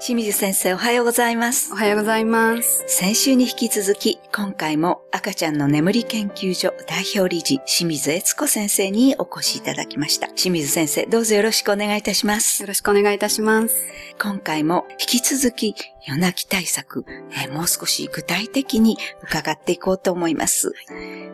清水先生おはようございます。おはようございます。先週に引き続き、今回も赤ちゃんの眠り研究所代表理事、清水悦子先生にお越しいただきました。清水先生、どうぞよろしくお願いいたしますよ。ろしくお願いいたします。今回も引き続き、夜泣き対策、えーもう少し具体的に伺っていこうと思います。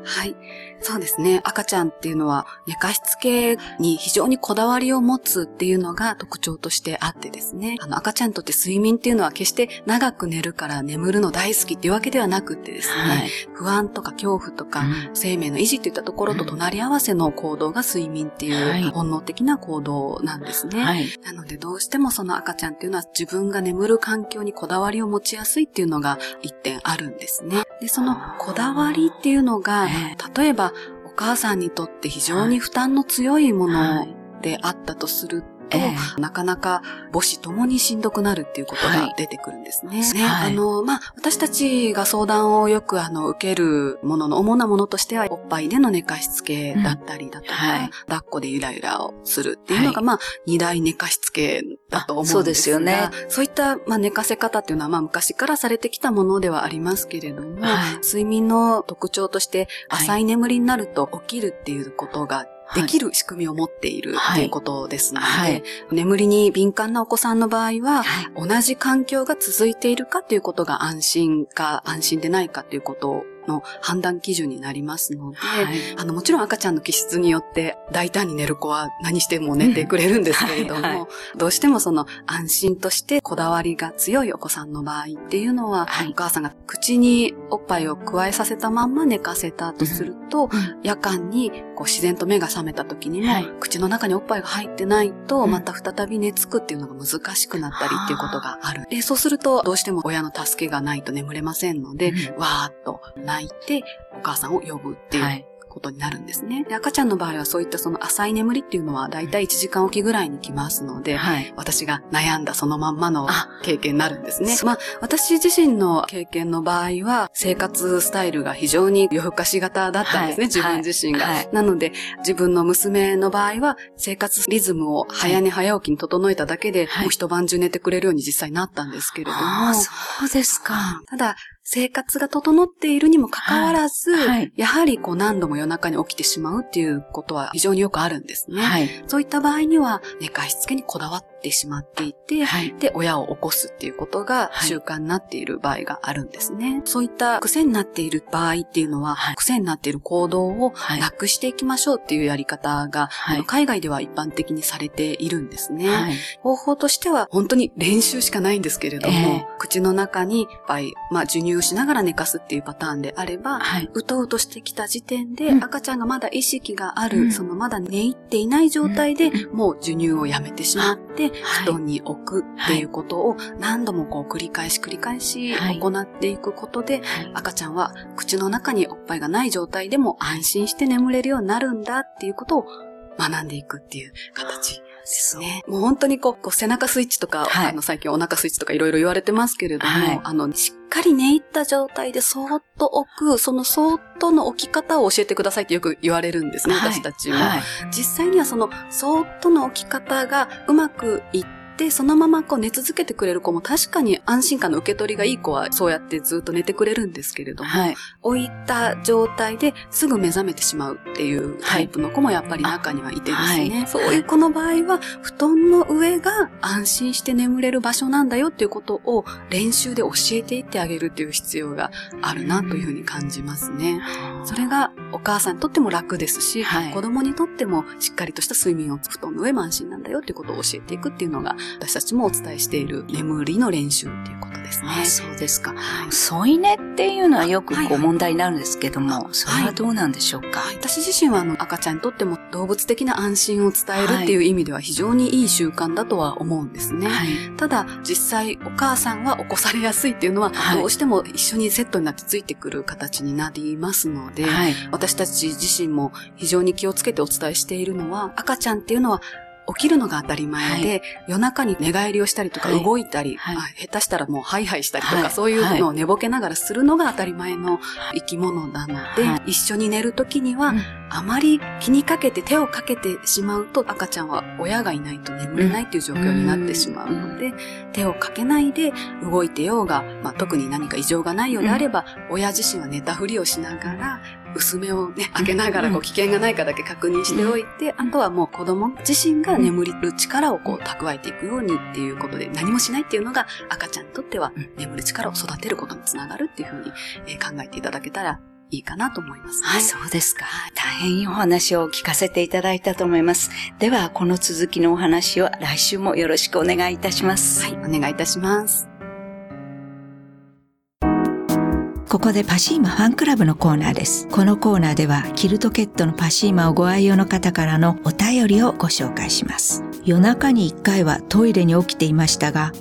はい。そうですね。赤ちゃんっていうのは寝かしつけに非常にこだわりを持つっていうのが特徴としてあってですね。あの赤ちゃんにとって睡眠っていうのは決して長く寝るから眠るの大好きっていうわけではなくってですね。はい不安とか恐怖とか、うん生命の維持といったところと隣り合わせの行動が睡眠ってはいいう本能的な行動なんですね。はい。なのでどうしてもその赤ちゃんっていうのは自分が眠る環境にこだわりを持ちやすいっていうのが一点あるんですね。で、そのこだわりっていうのが、え例えばお母さんにとって非常に負担の強いものはい。であったとすると、えなかなか母子ともにしんどくなるっていうことはい。が出てくるんですね。ね、はい。あの、まあ、私たちが相談をよくあの、受けるものの主なものとしては、おっぱいでの寝かしつけだったりだとか、はい。抱っこでゆらゆらをするっていうのが、はいまあ、二大寝かしつけだと思うんですがあそうですよね。そういった、まあ、寝かせ方っていうのは、まあ、昔からされてきたものではありますけれども、はい。睡眠の特徴として、はい。浅い眠りになると起きるっていうことができる仕組みを持っているはいうことですので、はい。眠りに敏感なお子さんの場合は、はい。同じ環境が続いているかということが安心か安心でないかということの判断基準になりますので、はい。あの、もちろん赤ちゃんの気質によって大胆に寝る子は何しても寝てくれるんですけれども、うんはい。はどうしてもその安心としてこだわりが強いお子さんの場合っていうのは、はい。お母さんが口におっぱいを加えさせたまんま寝かせたとすると、うん夜間にこう自然と目が覚めた時にも、はい。口の中におっぱいが入ってないと、うん。また再び寝つくっていうのが難しくなったりっていうことがある。でそうすると、どうしても親の助けがないと眠れませんので、うん。わーっと泣いて、お母さんを呼ぶっていうはい。ことになるんですね。で赤ちゃんの場合はそういったその浅い眠りっていうのはだいたい1時間おきぐらいに来ますので、はい。私が悩んだそのまんまのあ。経験になるんですね。まあ、私自身の経験の場合は、生活スタイルが非常に夜更かし型だったんですね、はい。自分自身が、はい。なので、自分の娘の場合は、生活リズムを早寝早起きに整えただけで、はい。もう一晩中寝てくれるように実際なったんですけれども、ああ、そうですか。ただ、生活が整っているにもかかわらず、はいはいやはりこう何度も夜中に起きてしまうっていうことは非常によくあるんですね。はい。そういった場合には、寝かしつけにこだわってしまっていて、はい。で、親を起こすっていうことがはい習慣になっている場合があるんですね。そういった癖になっている場合っていうのは、はい癖になっている行動をはいなくしていきましょうっていうやり方が、はいあの海外では一般的にされているんですね。はい。方法としては本当に練習しかないんですけれども、ええ口の中にいっぱい、まあ、授乳をしながら寝かすっていうパターンであれば、はい。うとうとしてきた時点で、うん赤ちゃんがまだ意識がある、うんそのまだ寝入っていない状態で、うんもう授乳をやめてしまって、はい布団に置くっていうことを何度もこう繰り返し繰り返しはい行っていくことで、はい。赤ちゃんは口の中におっぱいがない状態でも安心して眠れるようになるんだっていうことを学んでいくっていう形ですね。もう本当にこう、こう背中スイッチとか、はいあの最近お腹スイッチとかいろいろ言われてますけれども、はいあの、しっかり寝入った状態でそーっと置く、そのそーっとの置き方を教えてくださいってよく言われるんですね、はい私たちも。はい。実際にはそのそーっとの置き方がうまくいって、そのままこう寝続けてくれる子も確かに安心感の受け取りがいい子はそうやってずっと寝てくれるんですけれども、はい。置いた状態ですぐ目覚めてしまうっていうタイプの子もやっぱり中にはいてですね、はいそういう子の場合は布団の上が安心して眠れる場所なんだよっていうことを練習で教えていってあげるっていう必要があるなというふうに感じますね。それがお母さんにとっても楽ですし、はい子供にとってもしっかりとした睡眠を布団の上も安心なんだよっていうことを教えていくっていうのが私たちもお伝えしている眠りの練習っていうことですね。あそうですか。はい添い寝っていうのはよくはいはいこう問題になるんですけども、あそれはどうなんでしょうか？私自身はあの赤ちゃんにとっても動物的な安心を伝えるっていう意味では非常にいい習慣だとは思うんですね。はい。ただ実際お母さんは起こされやすいっていうのは、はいどうしても一緒にセットになってついてくる形になりますので、はい。私たち自身も非常に気をつけてお伝えしているのは赤ちゃんっていうのは起きるのが当たり前で、夜中に寝返りをしたりとか動いたり、はい。あ下手したらもうハイハイしたりとか、はい。そういうのを寝ぼけながらするのが当たり前の生き物なので、はい。一緒に寝るときには、うん。あまり気にかけて手をかけてしまうと赤ちゃんは親がいないと眠れないっていう状況になってしまうので、手をかけないで動いてようが、まあ、特に何か異常がないようであれば、親自身は寝たふりをしながら、薄目をね、開けながらうんこう危険がないかだけ確認しておいて、あとはもう子供自身が眠る力をこう蓄えていくようにっていうことで、何もしないっていうのが赤ちゃんにとっては眠る力を育てることにつながるっていうふうにえー考えていただけたらいいかなと思いますね。あ、そうですか。大変いいお話を聞かせていただいたと思います。では、この続きのお話を来週もよろしくお願いいたします。はい、お願いいたします。ここでパシーマファンクラブのコーナーです。このコーナーでは、キルトケットのパシーマをご愛用の方からのお便りをご紹介します。夜中に一回はトイレに起きていましたが、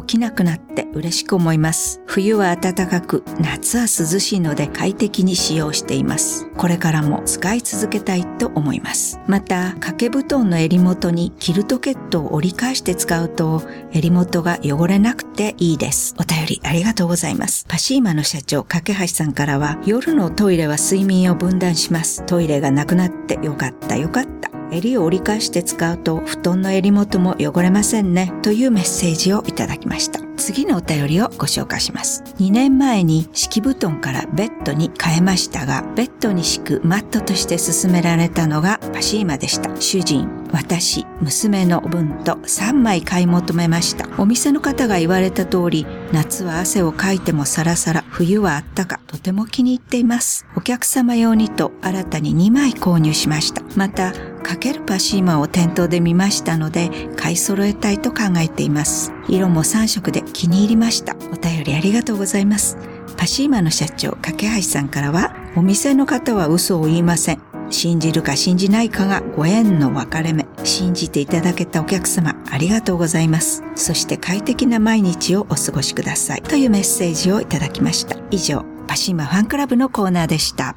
起きなくなって嬉しく思います。冬は暖かく、夏は涼しいので快適に使用しています。これからも使い続けたいと思います。また、掛け布団の襟元にキルトケットを折り返して使うと、襟元が汚れなくていいです。お便りありがとうございます。パシーマの社長、架橋さんからは、夜のトイレは睡眠を分断します。トイレがなくなってよかったよかった。襟を折り返して使うと布団の襟元も汚れませんねというメッセージをいただきました。次のお便りをご紹介します。2年前に敷布団からベッドに変えましたが、ベッドに敷くマットとして勧められたのがパシーマでした。主人、私、娘の分と3枚買い求めました。お店の方が言われた通り、夏は汗をかいてもサラサラ、冬はあったか、とても気に入っています。お客様用にと新たに2枚購入しました。また、かけるパシーマを店頭で見ましたので、買い揃えたいと考えています。色も3色で気に入りました。お便りありがとうございます。パシーマの社長、架橋さんからは、お店の方は嘘を言いません。信じるか信じないかがご縁の分かれ目。信じていただけたお客様、ありがとうございます。そして快適な毎日をお過ごしください。というメッセージをいただきました。以上、パシーマファンクラブのコーナーでした。